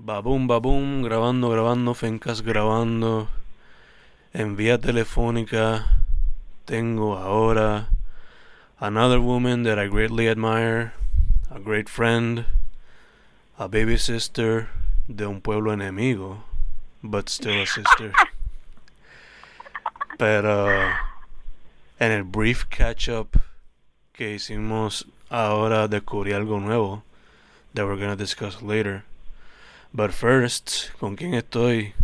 Babum, babum, grabando, grabando, Fencas grabando. En vía telefónica tengo ahora another woman that I greatly admire, a great friend, a baby sister de un pueblo enemigo, but still a sister. Pero en el brief catch up que hicimos ahora descubrí algo nuevo that we're gonna discuss later. But first, ¿con quién estoy?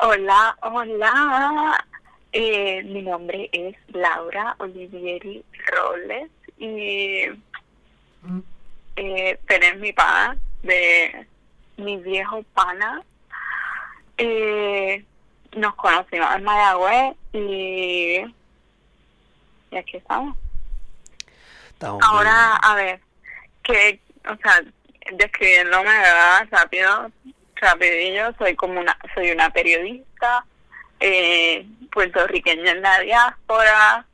Hola, hola. Eh, mi nombre es Laura Olivieri Robles y eh, tenés mi pana de mi viejo pana. Eh, nos conocimos en Mayagüez y, y aquí estamos. Estamos Ahora, a ver, que, o sea, describiéndome ¿verdad? rápido, rapidillo, soy como una, soy una periodista eh, puertorriqueña en la diáspora,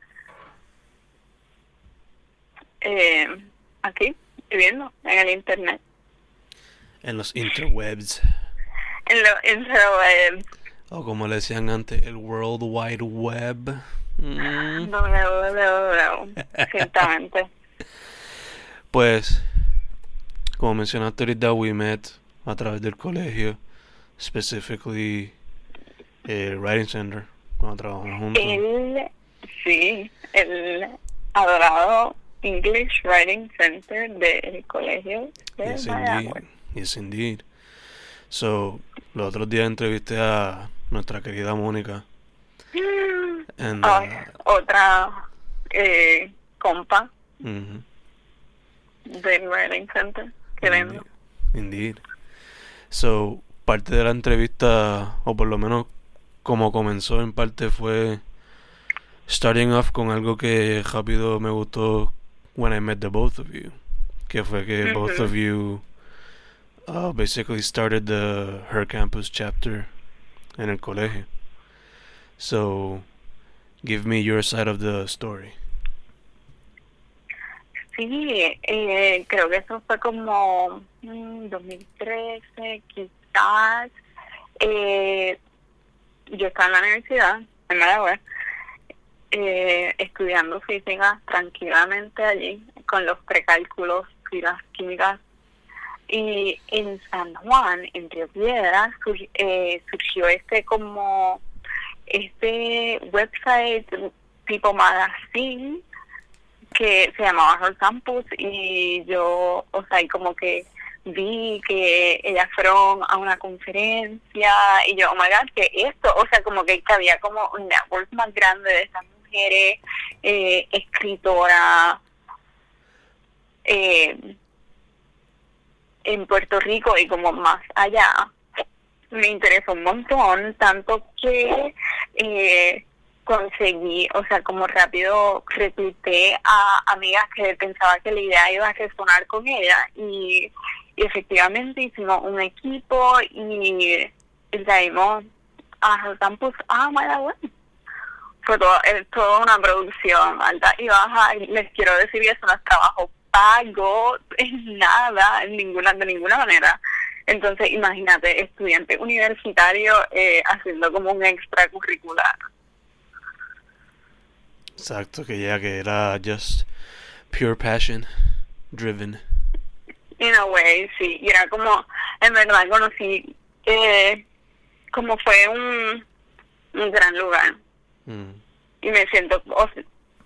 eh, aquí, viviendo en el internet, en los interwebs. en lo interweb, O como le decían antes, el World Wide Web. Mm. ciertamente. Pues, como mencionaste ahorita, we met a través del colegio, specifically el Writing Center, cuando trabajamos juntos. El, sí, el adorado English Writing Center del colegio de Yes, indeed. Yes, indeed. So, los otros días entrevisté a nuestra querida Mónica. And, Ay, uh, otra eh, compa mhm, del Writing Center. Indeed. So, parte de la entrevista, o por lo menos como comenzó en parte, fue starting off con algo que rápido me gustó when I met the both of you. Que fue que both of you uh, basically started the Her Campus chapter en el colegio. So, give me your side of the story. Sí, eh, creo que eso fue como mm, 2013, quizás. Eh, yo estaba en la universidad, en Mayagüez, eh, estudiando física tranquilamente allí, con los precálculos y las químicas. Y en San Juan, en Río Piedras, sur- eh, surgió este como, este website tipo magazine que se llamaba Her Campus y yo, o sea, y como que vi que ellas fueron a una conferencia y yo, oh my god, que esto, o sea, como que había como un network más grande de esas mujeres, eh, escritoras, eh, en Puerto Rico y como más allá. Me interesó un montón, tanto que eh, conseguí, o sea, como rápido recluté a amigas que pensaba que la idea iba a resonar con ella y, efectivamente hicimos un equipo y, traímos a campus a Mayagüez. Fue todo, es toda una producción alta y baja les quiero decir que eso no es trabajo pago en nada, en ninguna, de ninguna manera. Entonces, imagínate, estudiante universitario eh, haciendo como un extracurricular. Exacto, que ya que era just pure passion driven. In a way, sí. Y era como, en verdad conocí, eh, como fue un, un gran lugar. Mm. Y me siento, o sea,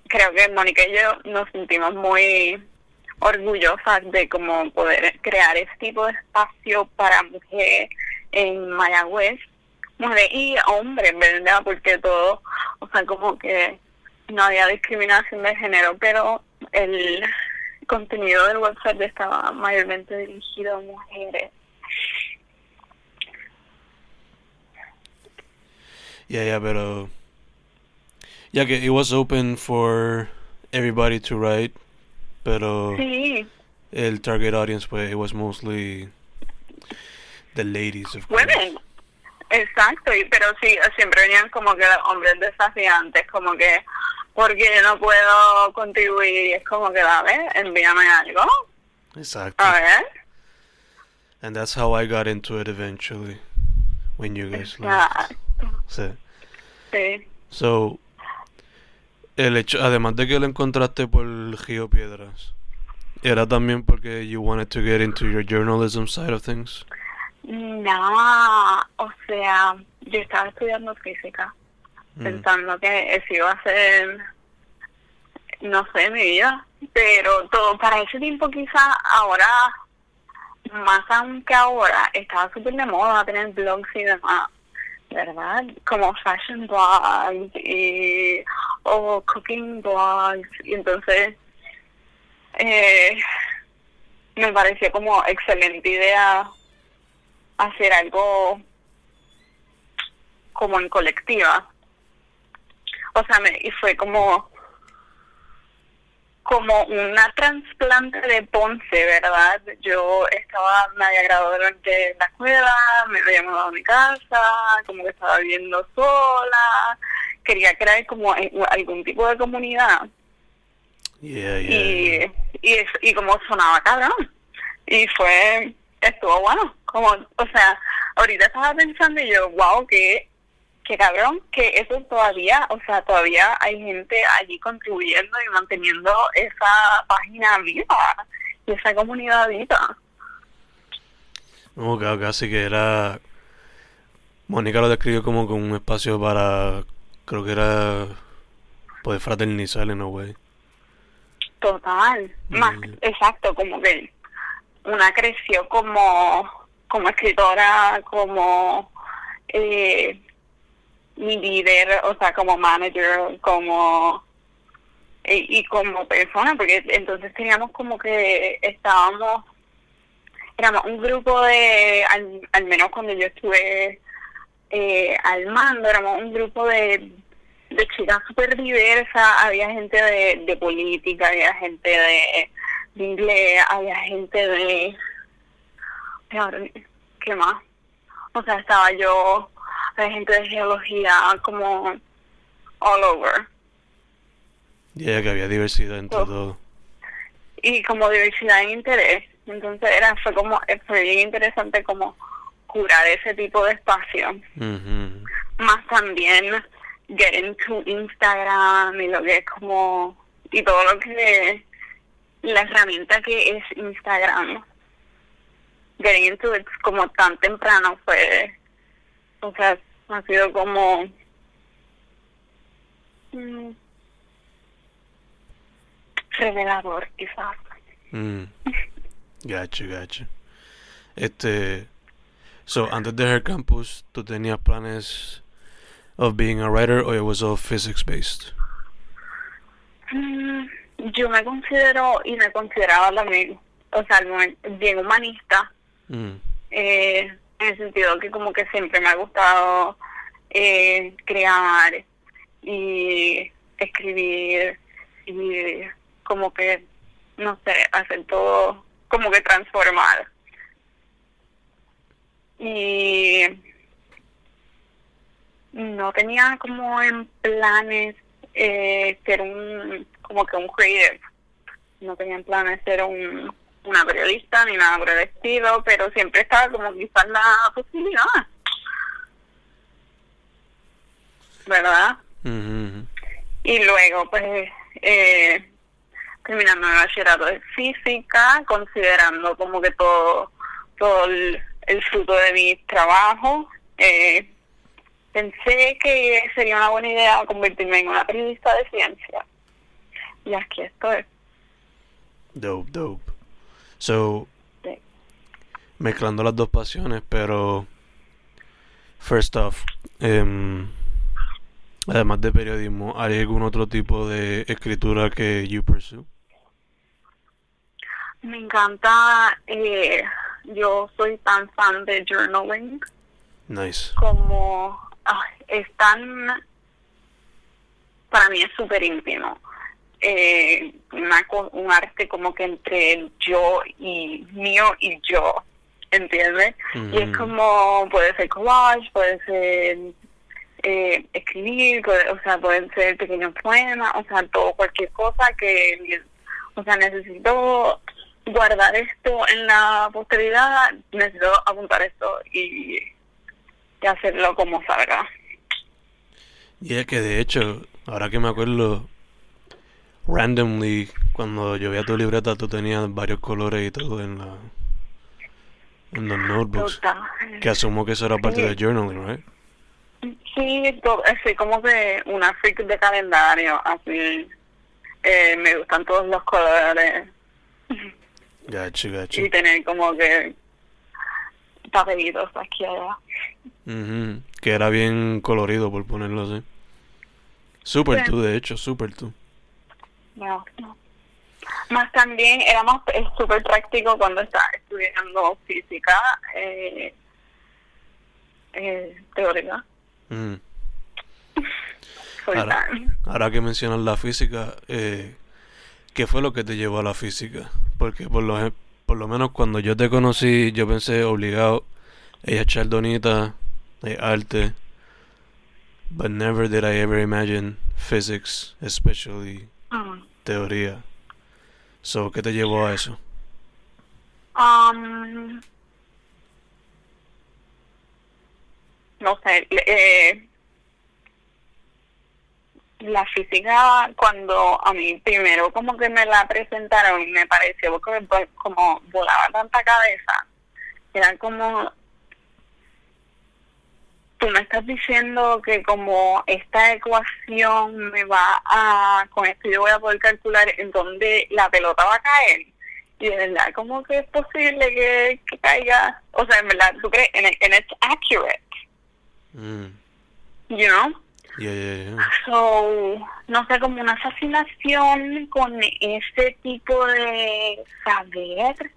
creo que Mónica y yo nos sentimos muy orgullosas de como poder crear este tipo de espacio para mujeres en Mayagüez, mujeres y hombres, ¿verdad? Porque todo, o sea, como que no había discriminación de género, pero el contenido del website estaba mayormente dirigido a mujeres. Yeah, yeah, pero ya que it was open for everybody to write, pero Sí, el target audience pues it was mostly the ladies of course. women. Exacto, y, pero sí, siempre venían como que hombres desafiantes, como que, porque no puedo contribuir, y es como que, dale, envíame algo, Exacto. a ver. And that's how I got into it eventually. When you guys left. Exacto. Sí. Sí. So, el hecho, además de que lo encontraste por Río Piedras, era también porque you wanted to get into your journalism side of things. No, o sea, yo estaba estudiando física, Mm. pensando que eso iba a ser, no sé, mi vida. Pero todo, para ese tiempo quizá ahora, más aún que ahora, estaba súper de moda tener blogs y demás, ¿verdad? Como fashion blogs y, o cooking blogs. Y entonces, eh, me pareció como excelente idea hacer algo como en colectiva. O sea, me, y fue como como una trasplante de Ponce, ¿verdad? Yo estaba, me había graduado de la escuela, me había mudado a mi casa, como que estaba viviendo sola, quería crear como algún tipo de comunidad Yeah, yeah. y, y, y como sonaba cabrón. Y fue, estuvo bueno. Como, o sea, ahorita estaba pensando y yo, wow, que, que cabrón, que eso todavía, o sea, todavía hay gente allí contribuyendo y manteniendo esa página viva y esa comunidad viva. No, ca- casi que era. Mónica lo describió como que un espacio para. Creo que era. Poder fraternizar en way. Total, más Mm. exacto, como que una creció como, como escritora, como eh, mi líder, o sea, como manager, como y, como persona, porque entonces teníamos como que estábamos, éramos un grupo de, al, menos cuando yo estuve eh, al mando, éramos un grupo de de chicas súper diversas, había gente de, política, había gente de, de inglés, había gente de... ¿Qué más? O sea, estaba yo, había gente de geología, como all over. Y ella que había diversidad entre Oh. todo. Y como diversidad en interés. Entonces era fue como fue bien interesante como curar ese tipo de espacio. Más también get into Instagram y lo que es como y todo lo que la herramienta que es Instagram getting into it como tan temprano fue o sea ha sido como mm, revelador quizás Mm. Gacho, gacho. Este. So, antes de Hair Campus, ¿tú tenías planes of being a writer or it was all physics based? Mm, yo me considero y me consideraba también o sea bien humanista Mm. eh, en el sentido que como que siempre me ha gustado eh, crear y escribir y como que no sé hacer todo como que transformar. Y no tenía como en planes eh, ser un como que un creative. No tenía en planes ser un una periodista ni nada por el estilo, pero siempre estaba como quizás la posibilidad. ¿Verdad? Y luego, pues, eh, terminando el bachillerato de física, considerando como que todo, todo el, el fruto de mi trabajo, eh, pensé que sería una buena idea convertirme en una periodista de ciencia. Y aquí estoy. Dope, dope. So, Sí. mezclando las dos pasiones, pero. First off, em, además de periodismo, ¿hay algún otro tipo de escritura que you pursue? Me encanta, eh, yo soy tan fan de journaling Nice. como ay, es tan, para mí es súper íntimo. Eh, una un arte como que entre yo y mío y yo, ¿entiendes? Y es Ujú. como, puede ser collage, puede ser eh, escribir, puede- o sea, pueden ser pequeños poemas, o sea, todo, cualquier cosa que, o sea, necesito guardar esto en la posteridad, necesito apuntar esto y, y hacerlo como salga. Y es que de hecho, ahora que me acuerdo, randomly, cuando yo veía tu libreta, tú tenías varios colores y todo en la en los notebooks. Total. Que asumo que eso era parte Sí. del journaling, right? Sí, to- así como que una freak de calendario, así. Eh, me gustan todos los colores Gotcha, gotcha. y tener como que papelitos aquí allá. Ujú, Que era bien colorido, por ponerlo así. Super Sí. tú, de hecho, super tú. No, no. Más también era más es súper práctico cuando estaba estudiando física eh, eh, teórica. Mm. Ahora, ahora que mencionas la física, eh, ¿qué fue lo que te llevó a la física? Porque por lo, por lo menos cuando yo te conocí, yo pensé obligado, ella es chaldonita, de arte, but never did I ever imagine physics, especially Teoría. So, ¿qué te llevó a eso? Um, no sé, eh, la física cuando a mí primero como que me la presentaron me pareció vo- como volaba tanta cabeza, era como tú me estás diciendo que como esta ecuación me va a, con esto yo voy a poder calcular en dónde la pelota va a caer. Y de verdad, ¿cómo que es posible que, que caiga? O sea, en verdad, ¿tú crees? And, it- and it's accurate, Mm, you know? yeah, yeah, yeah. So, no sé, como una fascinación con ese tipo de saber,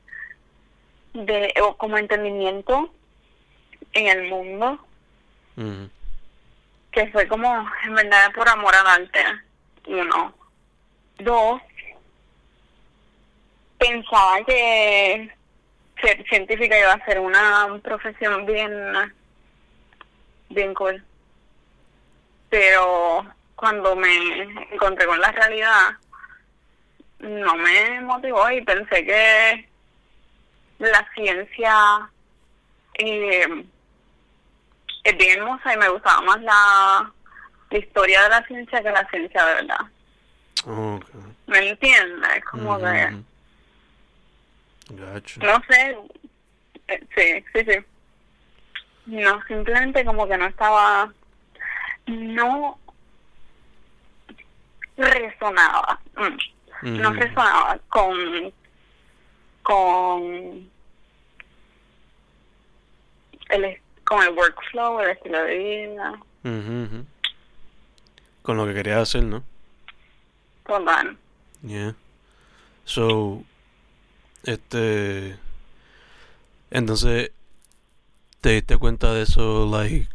de, o como entendimiento en el mundo. Que fue como, en verdad, por amor al arte. Uno. Dos, pensaba que ser científica iba a ser una profesión bien, bien cool. Pero cuando me encontré con la realidad, no me motivó y pensé que la ciencia eh, es bien hermosa y me gustaba más la, la historia de la ciencia que la ciencia de verdad. okay. ¿Me entiendes? Como Gotcha. no sé, eh, sí, sí, sí. No, simplemente como que no estaba, no resonaba, mm, no Ujú. resonaba con, con el, con el workflow, el estilo de vida, ujú. Con lo que querías hacer, ¿no? total. Yeah. So, este, entonces, ¿te diste cuenta de eso, like,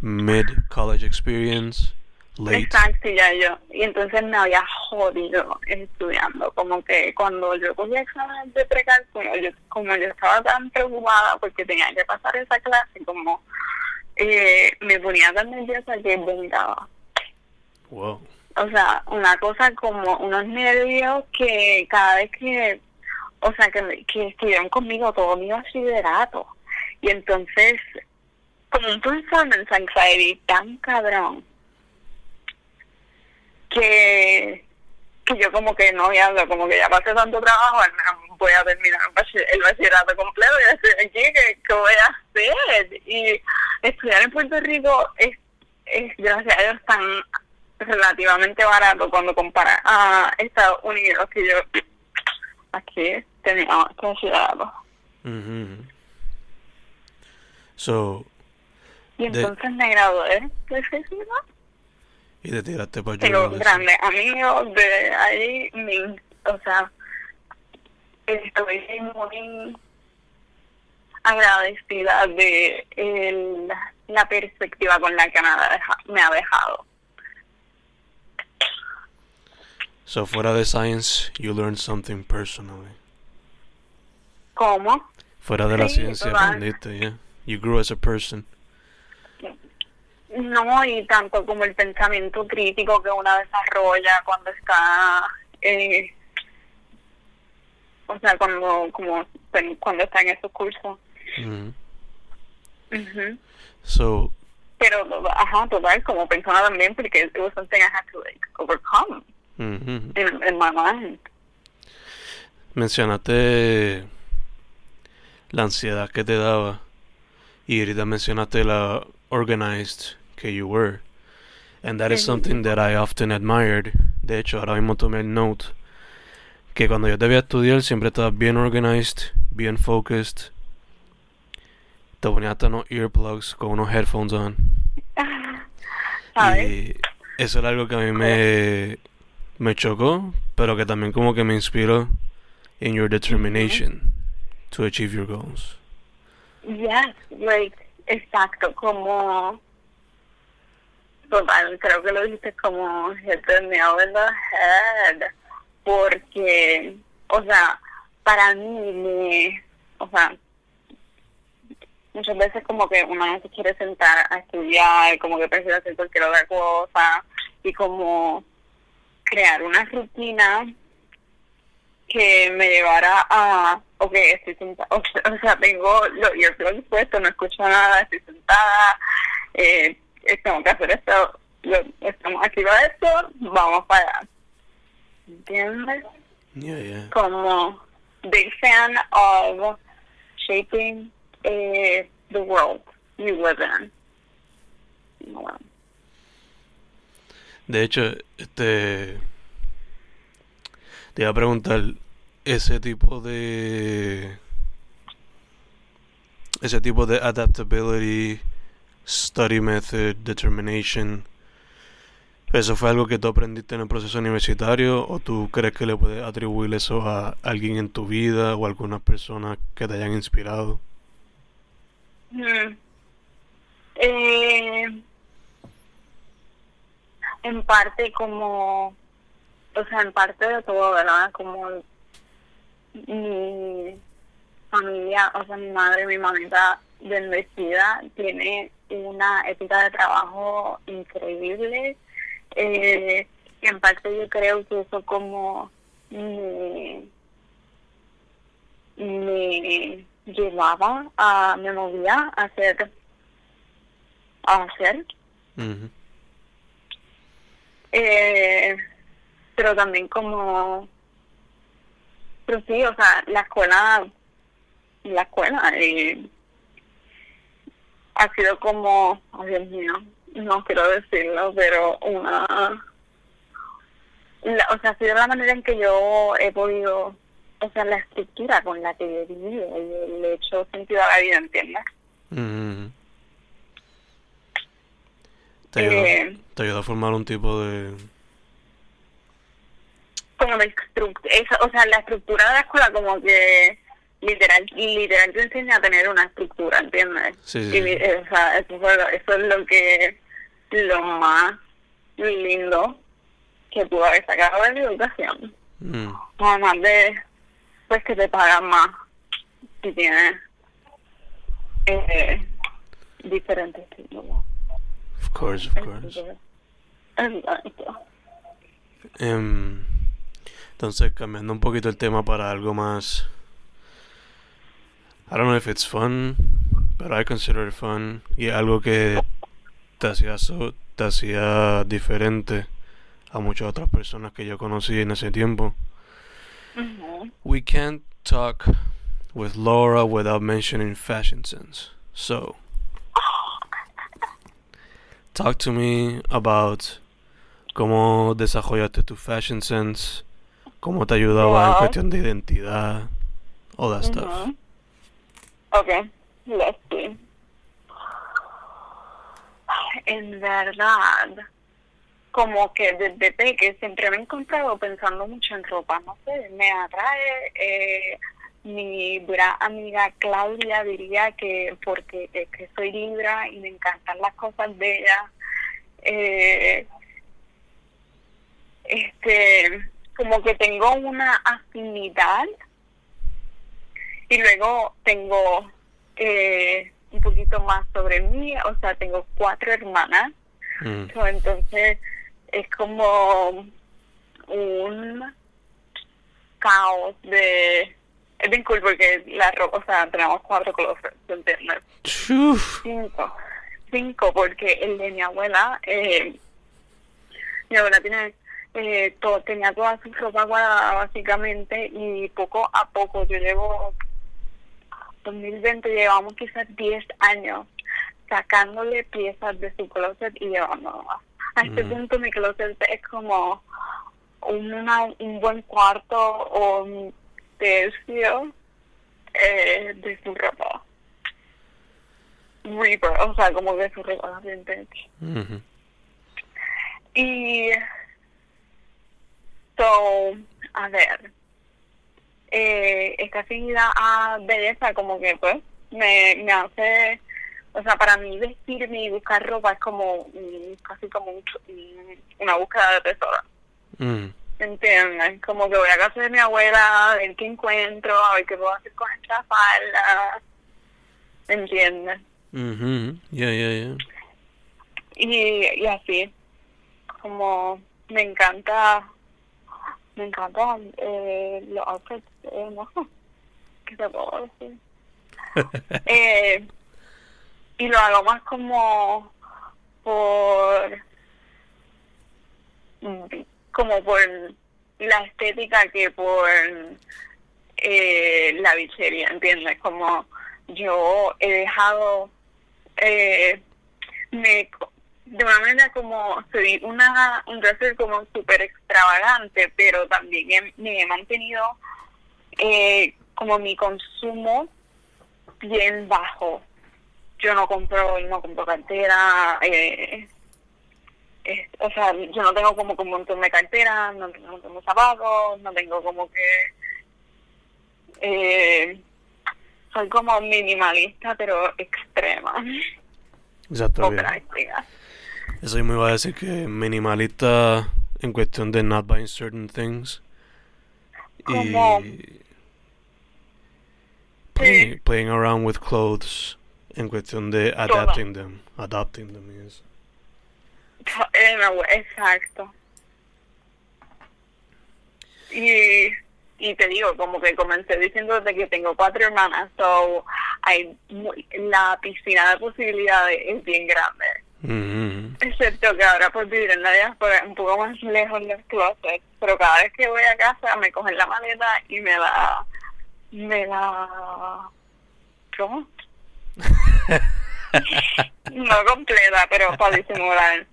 mid college experience, late? Exacto, ya yo. Y entonces me había jodido estudiando. Como que cuando yo cogí exámenes de precálculo, yo, como yo estaba tan preocupada porque tenía que pasar esa clase, como eh, me ponía tan nerviosa que vomitaba. Wow. O sea, una cosa como unos nervios que cada vez que, o sea, que, que estuvieron conmigo todo mi bachillerato. Y entonces, como un performance anxiety tan cabrón, que, que yo como que no había, como que ya pasé tanto trabajo, voy a terminar el bachi- el bachillerato completo y estoy aquí, ¿qué, qué voy a hacer? Y estudiar en Puerto Rico es, es gracias a Dios, tan relativamente barato cuando compara a Estados Unidos, que yo aquí tenía este bachillerato. Ujú, ujú. So, Y entonces me gradué de física. Y te tiraste para Tengo grandes amigos de ahí, mi, o sea, estoy muy agradecida de el, la perspectiva con la que me ha, deja- me ha dejado. So, fuera de science, you learned something personally. ¿Cómo? Fuera de la Sí, ciencia total. aprendiste, yeah. You grew as a person. No, y tanto como el pensamiento crítico que uno desarrolla cuando está eh, o sea, cuando, como, cuando está en esos cursos. Mhm. Ujú. So, Pero, ajá, total, como persona también, porque it was something I had to, like, overcome mhm. in, in my mind. mencionaste la ansiedad que te daba y ahorita mencionaste la organized que you were. And that is something that I often admired. De hecho, ahora mismo tomé el note que cuando yo te veía estudiar siempre estabas bien organized, bien focused. Te ponías hasta unos earplugs con unos headphones on. Y eso era algo que a mí me, me chocó, pero que también como que me inspiró in your determination to achieve your goals. Yes, like, exacto, como, total, creo que lo dijiste como nail in the head, porque, o sea, para mí, me, o sea, muchas veces como que uno no se quiere sentar a estudiar, como que prefiere hacer cualquier otra cosa, y como crear una rutina que me llevara a, ok, estoy sentada, o sea, tengo los earplugs puestos, no escucho nada, estoy sentada, eh, tengo que hacer esto, estamos aquí para esto, vamos para allá. ¿Entiendes? Yeah, yeah. Como big fan of shaping eh, the world you live in. Bueno, De hecho, este te iba a preguntar ese tipo de ese tipo de adaptability, study method, determination. ¿Eso fue algo que tú aprendiste en el proceso universitario o tú crees que le puedes atribuir eso a alguien en tu vida o a algunas personas que te hayan inspirado? Mm. Eh, en parte como, o sea, en parte de todo, ¿verdad? Como mi familia, o sea, mi madre, mi mamita bendecida, tiene una ética de trabajo increíble. Eh, y en parte yo creo que eso como me, me llevaba a, me movía a hacer, a hacer, Ujú. eh, pero también como, pero sí, o sea, la escuela, la escuela eh, ha sido como, oh Dios mío, no quiero decirlo, pero una, la- o sea, ha sido la manera en que yo he podido, o sea, la estructura con la que he vivido y le he hecho sentido a la vida, ¿entiendes? Ujú. Te ayudó, Eh, te ayudó a formar un tipo de... como de estructura, o sea, la estructura de la escuela como que literal, literal te enseña a tener una estructura, ¿entiendes? Sí, sí, Y, o sea, eso, fue eso es lo que, lo más lindo que pudo haber sacado de mi educación. Mm. Además de, pues que te pagan más si tienes eh, diferentes títulos. Of course, of course. Exacto. Em, entonces, cambiando un poquito el tema para algo más. I don't know if it's fun, but I consider it fun. Y algo que te hacía, so- te hacía diferente a muchas otras personas que yo conocí en ese tiempo. Ujú. We can't talk with Laura without mentioning fashion sense. So, talk to me about cómo desarrollaste tu fashion sense, cómo te ayudaba en Wow. cuestión de identidad, all that stuff. Mm-hmm. Okay, let's see. En verdad, como que desde peque siempre me he encontrado pensando mucho en ropa, no sé, me atrae. Eh, mi dura amiga Claudia diría que porque es que soy libra y me encantan las cosas bellas. Eh, este, como que tengo una afinidad y luego tengo eh, un poquito más sobre mí, o sea, tengo cuatro hermanas, Mm, so, entonces es como un caos de... Es bien cool porque la ropa, o sea, tenemos cuatro closets. Chuf. Cinco. Cinco, porque el de mi abuela, eh, mi abuela tiene eh, todo, tenía toda su ropa guardada básicamente y poco a poco, yo llevo 2020 llevamos quizás 10 años sacándole piezas de su closet y llevándolas. A este Mm. punto mi closet es como una, un buen cuarto o un tercio eh, de su ropa. Reaper, o sea, como de su ropa vintage. Ujú. Y so, a ver, eh, esta afinidad a belleza como que pues me, me hace, o sea, para mí vestirme y buscar ropa es como casi como un una búsqueda de tesoro. Mm. ¿Entiendes? Como que voy a casa de mi abuela a ver qué encuentro, a ver qué puedo hacer con esta falda. ¿Entiendes? Ujú. Yeah, yeah, yeah. y, y así como me encanta me encanta eh, los outfits eh, no sé qué te puedo decir eh, y lo hago más como por mm, como por la estética que por eh, la bichería ¿entiendes? como yo he dejado eh, me de una manera como soy una un dresser como súper extravagante pero también he- me he mantenido eh, como mi consumo bien bajo. Yo no compro no compro cartera eh, o sea yo no tengo como como un montón de carteras no tengo un montón de zapatos no tengo como que eh, soy como minimalista pero extrema. Exacto. o práctica Eso me iba a decir que minimalista en cuestión de not buying certain things. Como- Y playing, playing around with clothes en cuestión de adapting them. Adapting them, yes. Eh, no, exacto. Y, y te digo, como que comencé diciéndote que tengo cuatro hermanas, so hay la piscina de posibilidades es bien grande. Mhm. Excepto que ahora por vivir en la diáspora un poco más lejos del closet, pero cada vez que voy a casa me cogen la maleta y me la... me la... ¿Cómo? no completa, pero para disimular.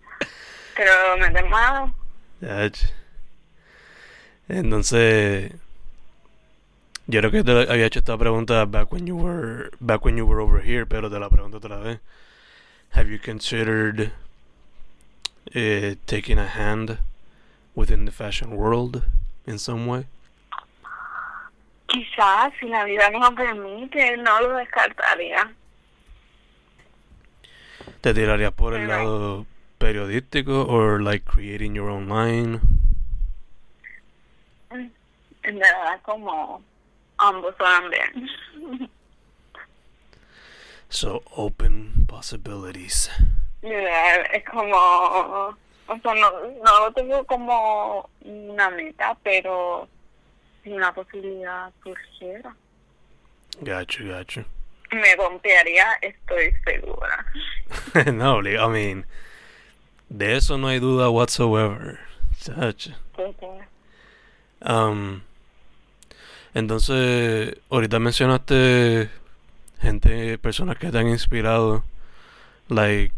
Pero me meten más. Yach. Entonces, yo creo que te había hecho esta pregunta back when you were back when you were over here, pero te la pregunto otra vez. Have you considered eh, taking a hand within the fashion world in some way? Quizás, si la vida nos lo permite, no lo descartaría. ¿Te tirarías por el lado periodístico or like creating your own line? En verdad, como ambos son bien. So open possibilities. Yeah, es como, o sea, no, no lo tengo como una meta, pero si una posibilidad surgiera, Gotcha, gotcha. me pompearía, estoy segura. no, I mean, de eso no hay duda whatsoever. Sí, sí. Um, entonces, ahorita mencionaste gente, personas que te han inspirado, like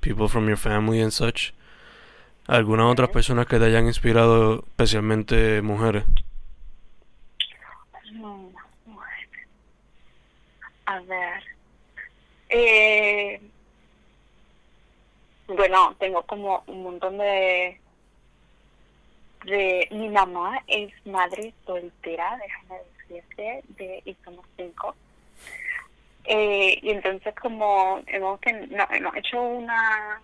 people from your family and such. ¿Algunas otras personas que te hayan inspirado, especialmente mujeres? Bueno. A ver. Eh, bueno, tengo como un montón de... de Mi mamá es madre soltera, déjame decirte, de, y somos cinco. Eh, y entonces como hemos, ten- no, hemos hecho una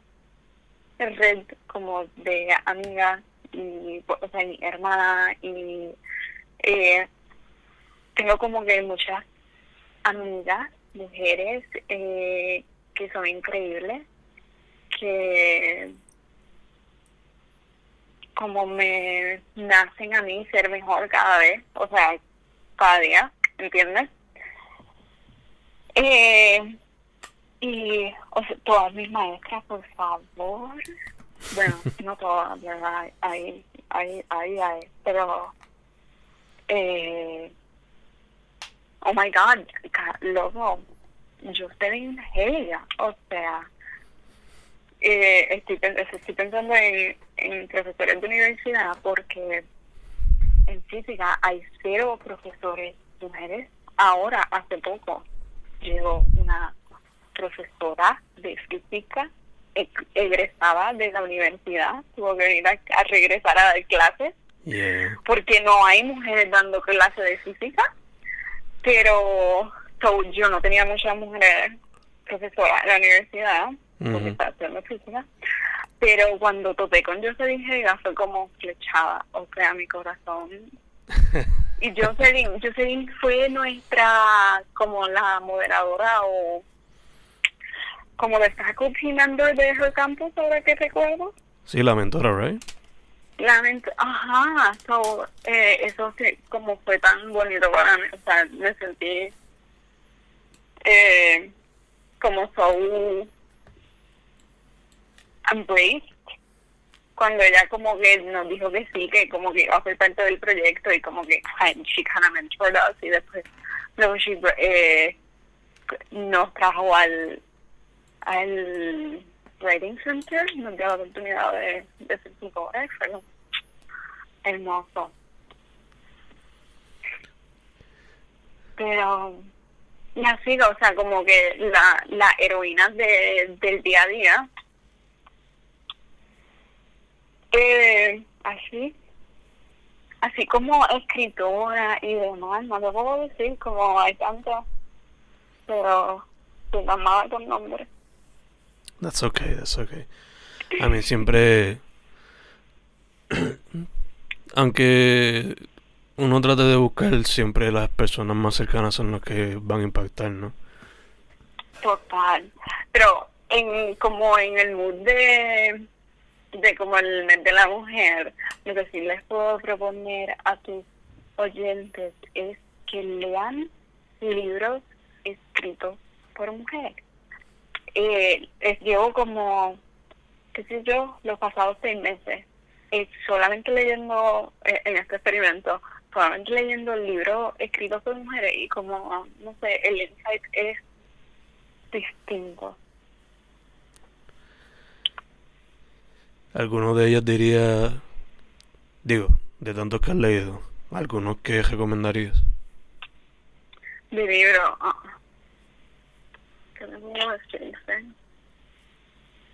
red como de amigas y o sea mi hermana y eh, tengo como que muchas amigas, mujeres, eh, que son increíbles, que como me nacen a mí ser mejor cada vez, o sea, cada día, ¿entiendes? Eh, y todas mis maestras, por favor, bueno, no todas, ¿verdad? Hay, hay, hay, hay, pero, eh, oh my God, loco, yo estoy ella, o sea, eh, estoy, estoy pensando en, en profesores de universidad porque en física hay cero profesores mujeres. Ahora, hace poco, llegó una profesora de física eg- egresada de la universidad, tuvo que venir a, a regresar a dar clases Yeah. porque no hay mujeres dando clases de física, pero so, yo no tenía muchas mujeres profesoras en la universidad, porque Ujú. estaba física, pero cuando topé con Jocelyn Hega fue como flechada, o sea, mi corazón. Y Jocelyn, Jocelyn fue nuestra, como la moderadora o como la faculty member de her campus, ahora que recuerdo. Sí, la mentora, right? Lamento, ajá, so, eh, eso sí, como fue tan bonito para mí, o sea, me sentí eh, como so embraced cuando ella como que nos dijo que sí, que como que iba a ser parte del proyecto y como que she kind of mentored us y después luego she, eh, nos trajo al al Writing Center, nos dio la oportunidad de, de ser tutores, fue como hermoso. Pero, y así, o sea, como que la, la heroína de, del día a día, eh, así, así como escritora y demás, no te puedo decir como hay tantas, pero se llamaba con nombre. That's okay, that's okay. A mí siempre... Aunque uno trate de buscar, siempre las personas más cercanas son las que van a impactar, ¿no? Total. Pero en como en el mood de, de como el mes de la mujer, lo que sí les puedo proponer a tus oyentes es que lean libros escritos por mujeres. Eh, les llevo como, qué sé yo, los pasados seis meses, eh, solamente leyendo eh, en este experimento, solamente leyendo libros escritos por mujeres y como, no sé, el insight es distinto. Alguno de ellas diría... Digo, de tantos que has leído, algunos que recomendarías. De libro. ah. ¿Qué me puedo decirte?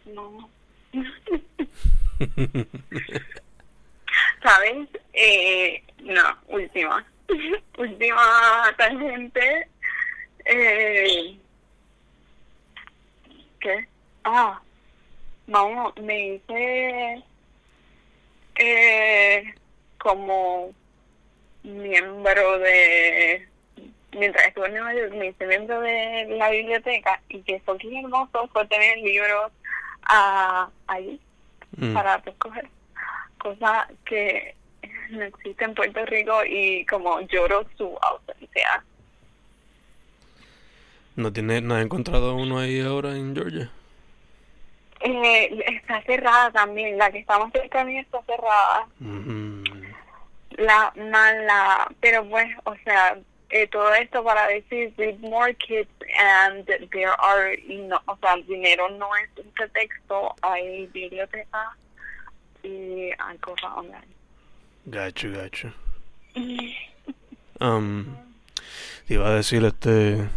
No. ¿Sabes? Eh, no, última. última tangente. Eh, ¿Qué? Ah, vamos, me hice eh, como miembro de mientras estuve en Nueva York me hice miembro de la biblioteca y que fue bien hermoso fue tener libros ah, ahí Mm. para escoger cosa que no existe en Puerto Rico y como lloro su ausencia ¿No tiene, no has encontrado uno ahí ahora en Georgia? Eh, está cerrada también la que está más cerca de mí está cerrada la mala pero pues o sea eh, todo esto para decir read more kids and there are no, o sea el dinero no es un pretexto hay biblioteca y hay cosas online Gacho, gacho. Um, te iba a decir este.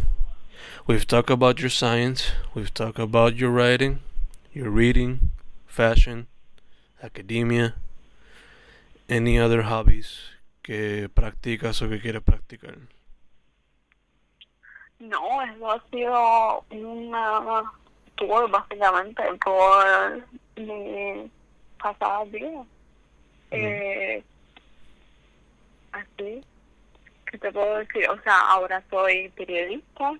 We've talked about your science, we've talked about your writing, your reading, fashion, academia, any other hobbies que practicas o que quieres practicar. no eso ha sido una tour básicamente por mi pasada vida eh, así ¿qué te puedo decir? o sea ahora soy periodista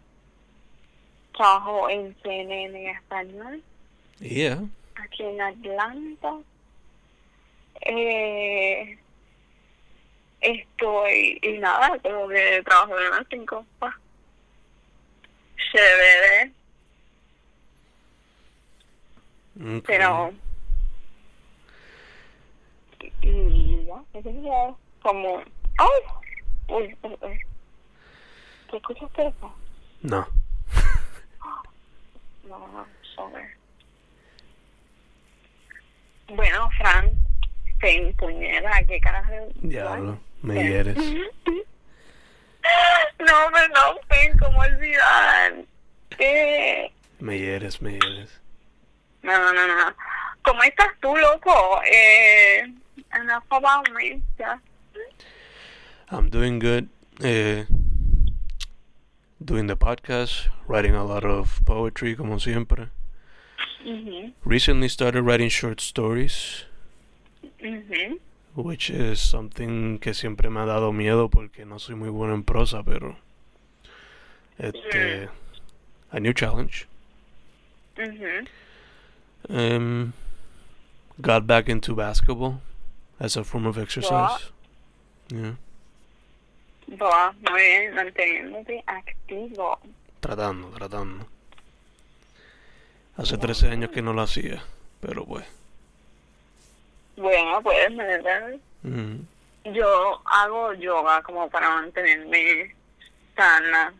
trabajo en CNN en español Yeah. aquí en Atlanta Eh, estoy, y nada, como que trabajo de las 5. Chévere. Ok. Pero. Y, ya. Como. ¡Ay! Uy, uy, uy. ¿Te escuchaste eso? No. No, no, sorry. Bueno, Fran, te puñera, ¿qué carajo? Diablo, me ¿Qué? hieres. No, pero no sé cómo olvidar. ¿Qué? Me hieres, me hieres. No, no, no, no. ¿Cómo estás tú, loco? Eh, enough about me. Ya. I'm doing good. Eh, doing the podcast, writing a lot of poetry, como siempre. Mhm, Recently started writing short stories, mhm. which is something que siempre me ha dado miedo porque no soy muy bueno en prosa, pero este a new challenge. Mhm. Um, got back into basketball as a form of exercise. Yeah, muy bien, manteniéndote activo. tratando, tratando. Hace 13 años que no lo hacía, pero pues. Bueno, pues, ¿me entiendes? mhm. Yo hago yoga como para mantenerme sana.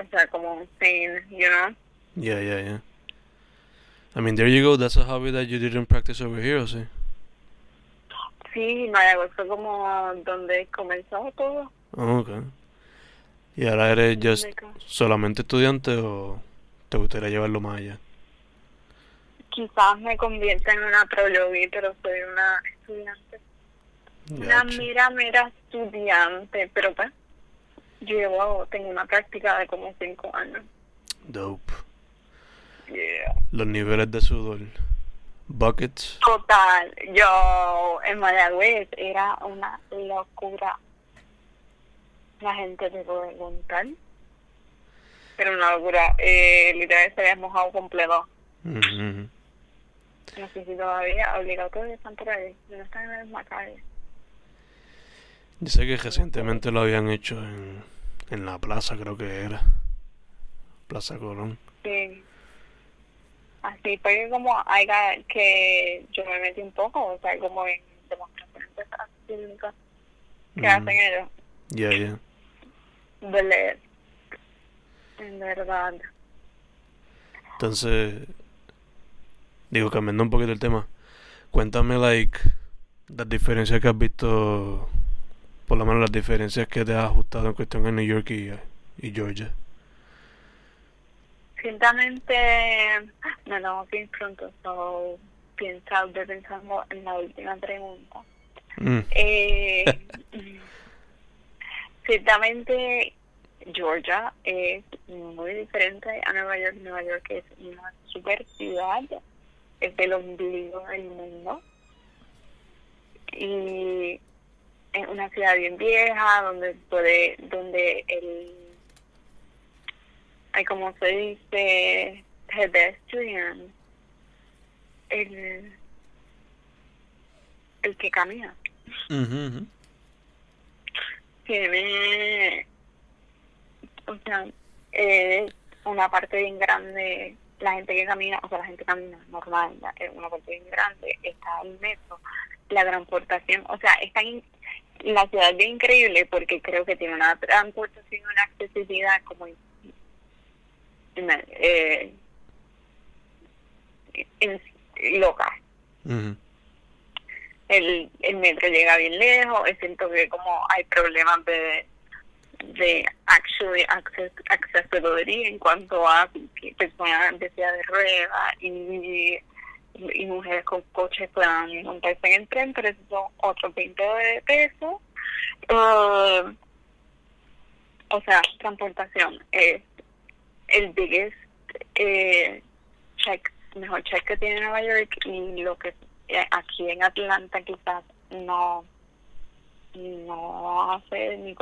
O sea, como sane, you know? Yeah, yeah, yeah. I mean, there you go. That's a hobby that you didn't practice over here, ¿o sí? Sí, Mayagüez fue como donde comenzó todo. Oh, okay. ¿Y ahora eres just solamente estudiante o te gustaría llevarlo más allá? Quizás me convierta en una pro yogi, pero soy una estudiante. Una mera, mera estudiante, pero pues llevo, tengo una práctica de como cinco años. Dope. Yeah. Los niveles de sudor. Buckets. Total, yo en Mayagüez era una locura. La gente te puede preguntar. Era una locura. Eh, literal se había mojado completo. No sé si todavía obligatorio están por ahí. No están en la misma calle. Yo sé que recientemente lo habían hecho en, en la plaza, creo que era. Plaza Colón. Sí. Así fue como haya que yo me metí un poco, o sea, como en demostraciones que Ujú. hacen ellos. Yeah, yeah. En verdad. Entonces, digo, cambiando un poquito el tema, cuéntame, like, las diferencias que has visto, por lo menos las diferencias que te has ajustado en cuestión en New York y, y Georgia. Ciertamente me tengo que ir pronto, so piensa, pensando en la última pregunta. Mm, Eh, ciertamente Georgia es muy diferente a Nueva York. Nueva York es una super ciudad, es el ombligo del mundo. Y es una ciudad bien vieja donde puede, donde el hay como se dice pedestrian el el que camina ujú. tiene o sea eh, una parte bien grande la gente que camina o sea la gente camina normal eh, una parte bien grande está el metro la transportación o sea está la ciudad es bien increíble porque creo que tiene una transportación una accesibilidad como eh, loca. El, el metro llega bien lejos, es cierto que como hay problemas de de actually access, accessibility en cuanto a que personas de de ruedas y, mujeres con coches puedan montarse en el tren, pero eso son otros 20 de pesos. Eh, o sea, transportación es el biggest eh, check, mejor check que tiene Nueva York y lo que eh, aquí en Atlanta quizás no no hace ni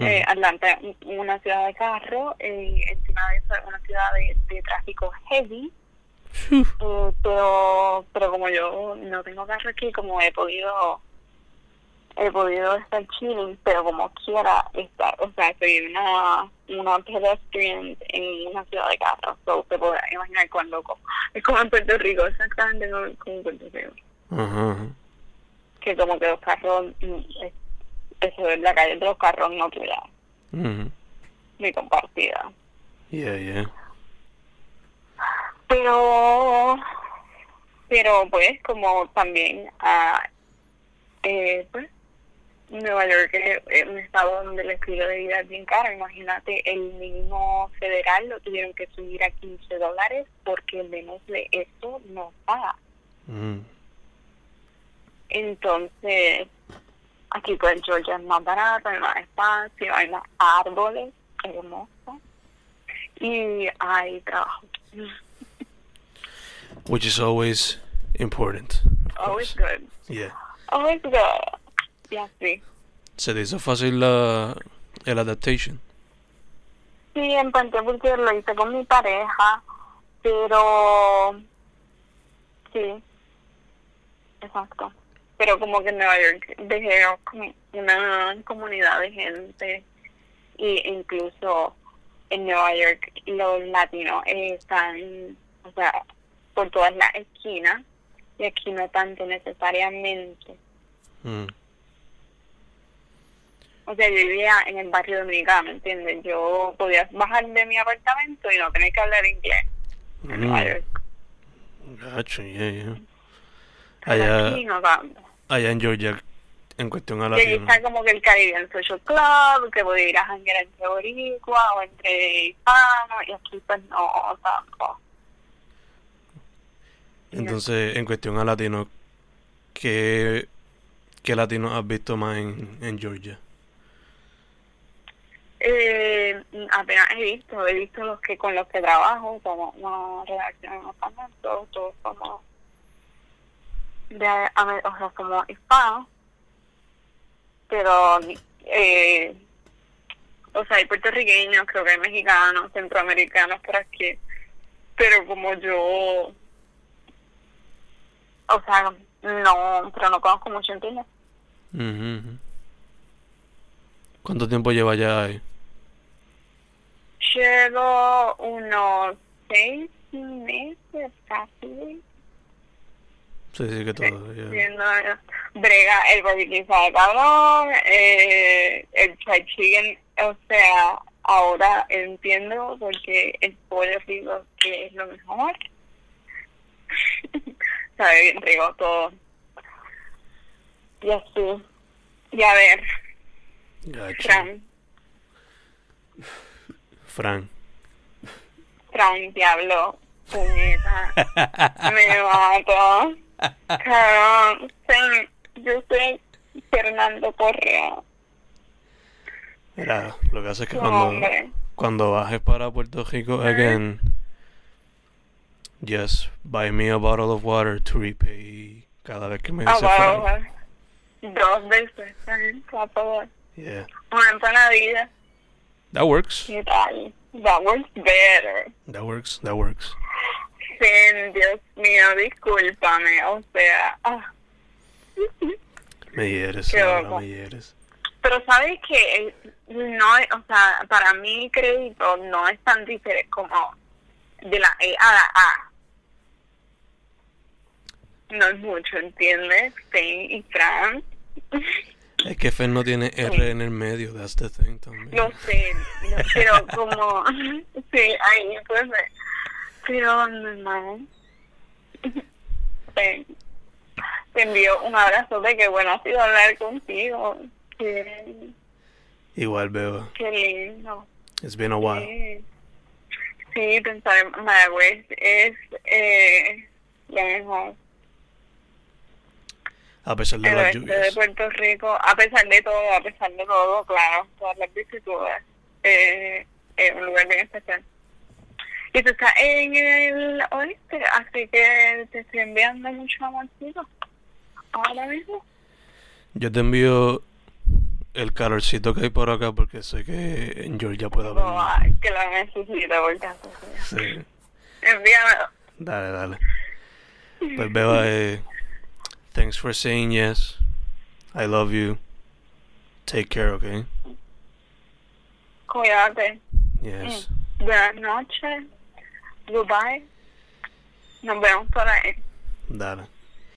Eh, Atlanta es una ciudad de carro, eh, encima de eso es una ciudad de, de tráfico heavy. Eh, pero, pero como yo no tengo carro aquí, como he podido he podido estar chilling, pero como quiera estar, o sea, soy una, una pedestrian en una ciudad de carro, so te puedes imaginar cuán loco. Es como en Puerto Rico, exactamente como, en Puerto Rico. Ajá. Que como que los carros, eso es la calle de los carros no tuya, Ujú. ni compartida. Yeah, yeah. pero pero pues como también a eh, pues Nueva York es un estado donde el estilo de vida es bien caro imagínate el mínimo federal lo tuvieron que subir a 15 dólares porque menos de eso no paga Mm. entonces aquí pues Georgia es más barato hay más espacio hay más árboles hermoso y hay trabajo Which is always important. always good Yeah. always good ya sí Se te hizo fácil la, el adaptation. Sí, en Puente porque lo hice con mi pareja, pero sí, exacto. Pero como que en Nueva York dejé una comunidad de gente y incluso en Nueva York los latinos están, o sea, por todas las esquinas y aquí no tanto necesariamente. Mm. O sea, yo vivía en el barrio dominicano, ¿me entiendes? Yo podía bajar de mi apartamento y no tener que hablar inglés en Nueva Mm. York. Gotcha, yeah, yeah. Allá, aquí no tanto. allá en Georgia, en cuestión a Y allí latino. está como que el Caribbean Social Club, que podía ir a janguear entre boricua o entre hispanos, y aquí pues no tanto. Entonces, en cuestión a latino, ¿qué, qué latinos has visto más en, en Georgia? Eh, apenas he visto, he visto los que con los que trabajo, como una redacción en todos somos de, o sea, somos hispanos, pero, eh, o sea, hay puertorriqueños, creo que hay mexicanos, centroamericanos por aquí, pero como yo, o sea, no, pero no conozco mucho, ¿entiendes? ¿Cuánto tiempo lleva ya ahí? Llevo unos seis meses casi Sí, sí, que todavía. viendo brega el barbecue sabe cabrón, eh, el fried chicken, o sea, ahora entiendo porque el pollo rico que es lo mejor. Sabe bien rico todo. Y así. Y a ver, Gotcha. Fran, Fran. Fran, diablo, puñeta. Me mato. Cabrón, sí, yo soy Fernando Correa. Mira, lo que hace es que No, cuando, hombre. cuando bajes para Puerto Rico again, just buy me a bottle of water to repay cada vez que me dice bueno. Dos veces, por favor. Yeah, Una empanadilla. that works. ¿Qué tal? That works better. That works. That works. Sí, Dios mío, discúlpame. O sea, ah. Me hieres, Laura, me hieres. Pero sabes que no, es- o sea, para mí crédito no es tan diferente como de la E a la A. No es mucho, ¿entiendes? Sí, y Fran. Es que Fer no tiene R en el medio, that's the thing también. No sé, no, pero como, sí, ahí pues, eh, pero normal. Sí. Te envío un abrazo de que bueno ha sido hablar contigo. Qué, Igual veo, qué lindo. it's been a while. Sí. Sí, pensar en Mayagüez es eh, lo mejor. A pesar de El las oeste de lluvias. Puerto Rico, a pesar de todo, a pesar de todo, claro, todas las vicisitudes, eh, es un lugar bien especial. Y tú estás en el oeste, así que te estoy enviando mucho amorcito ahora mismo. Yo te envío el calorcito que hay por acá porque sé que en Georgia puede haber. Oh, ay, que lo necesito, porque. Sí. Envíamelo. Dale, dale. Pues Beba, eh, thanks for saying yes. I love you. Take care, okay? Cuídate. Yes. Buenas noches. Goodbye. Nos vemos por ahí. Dale.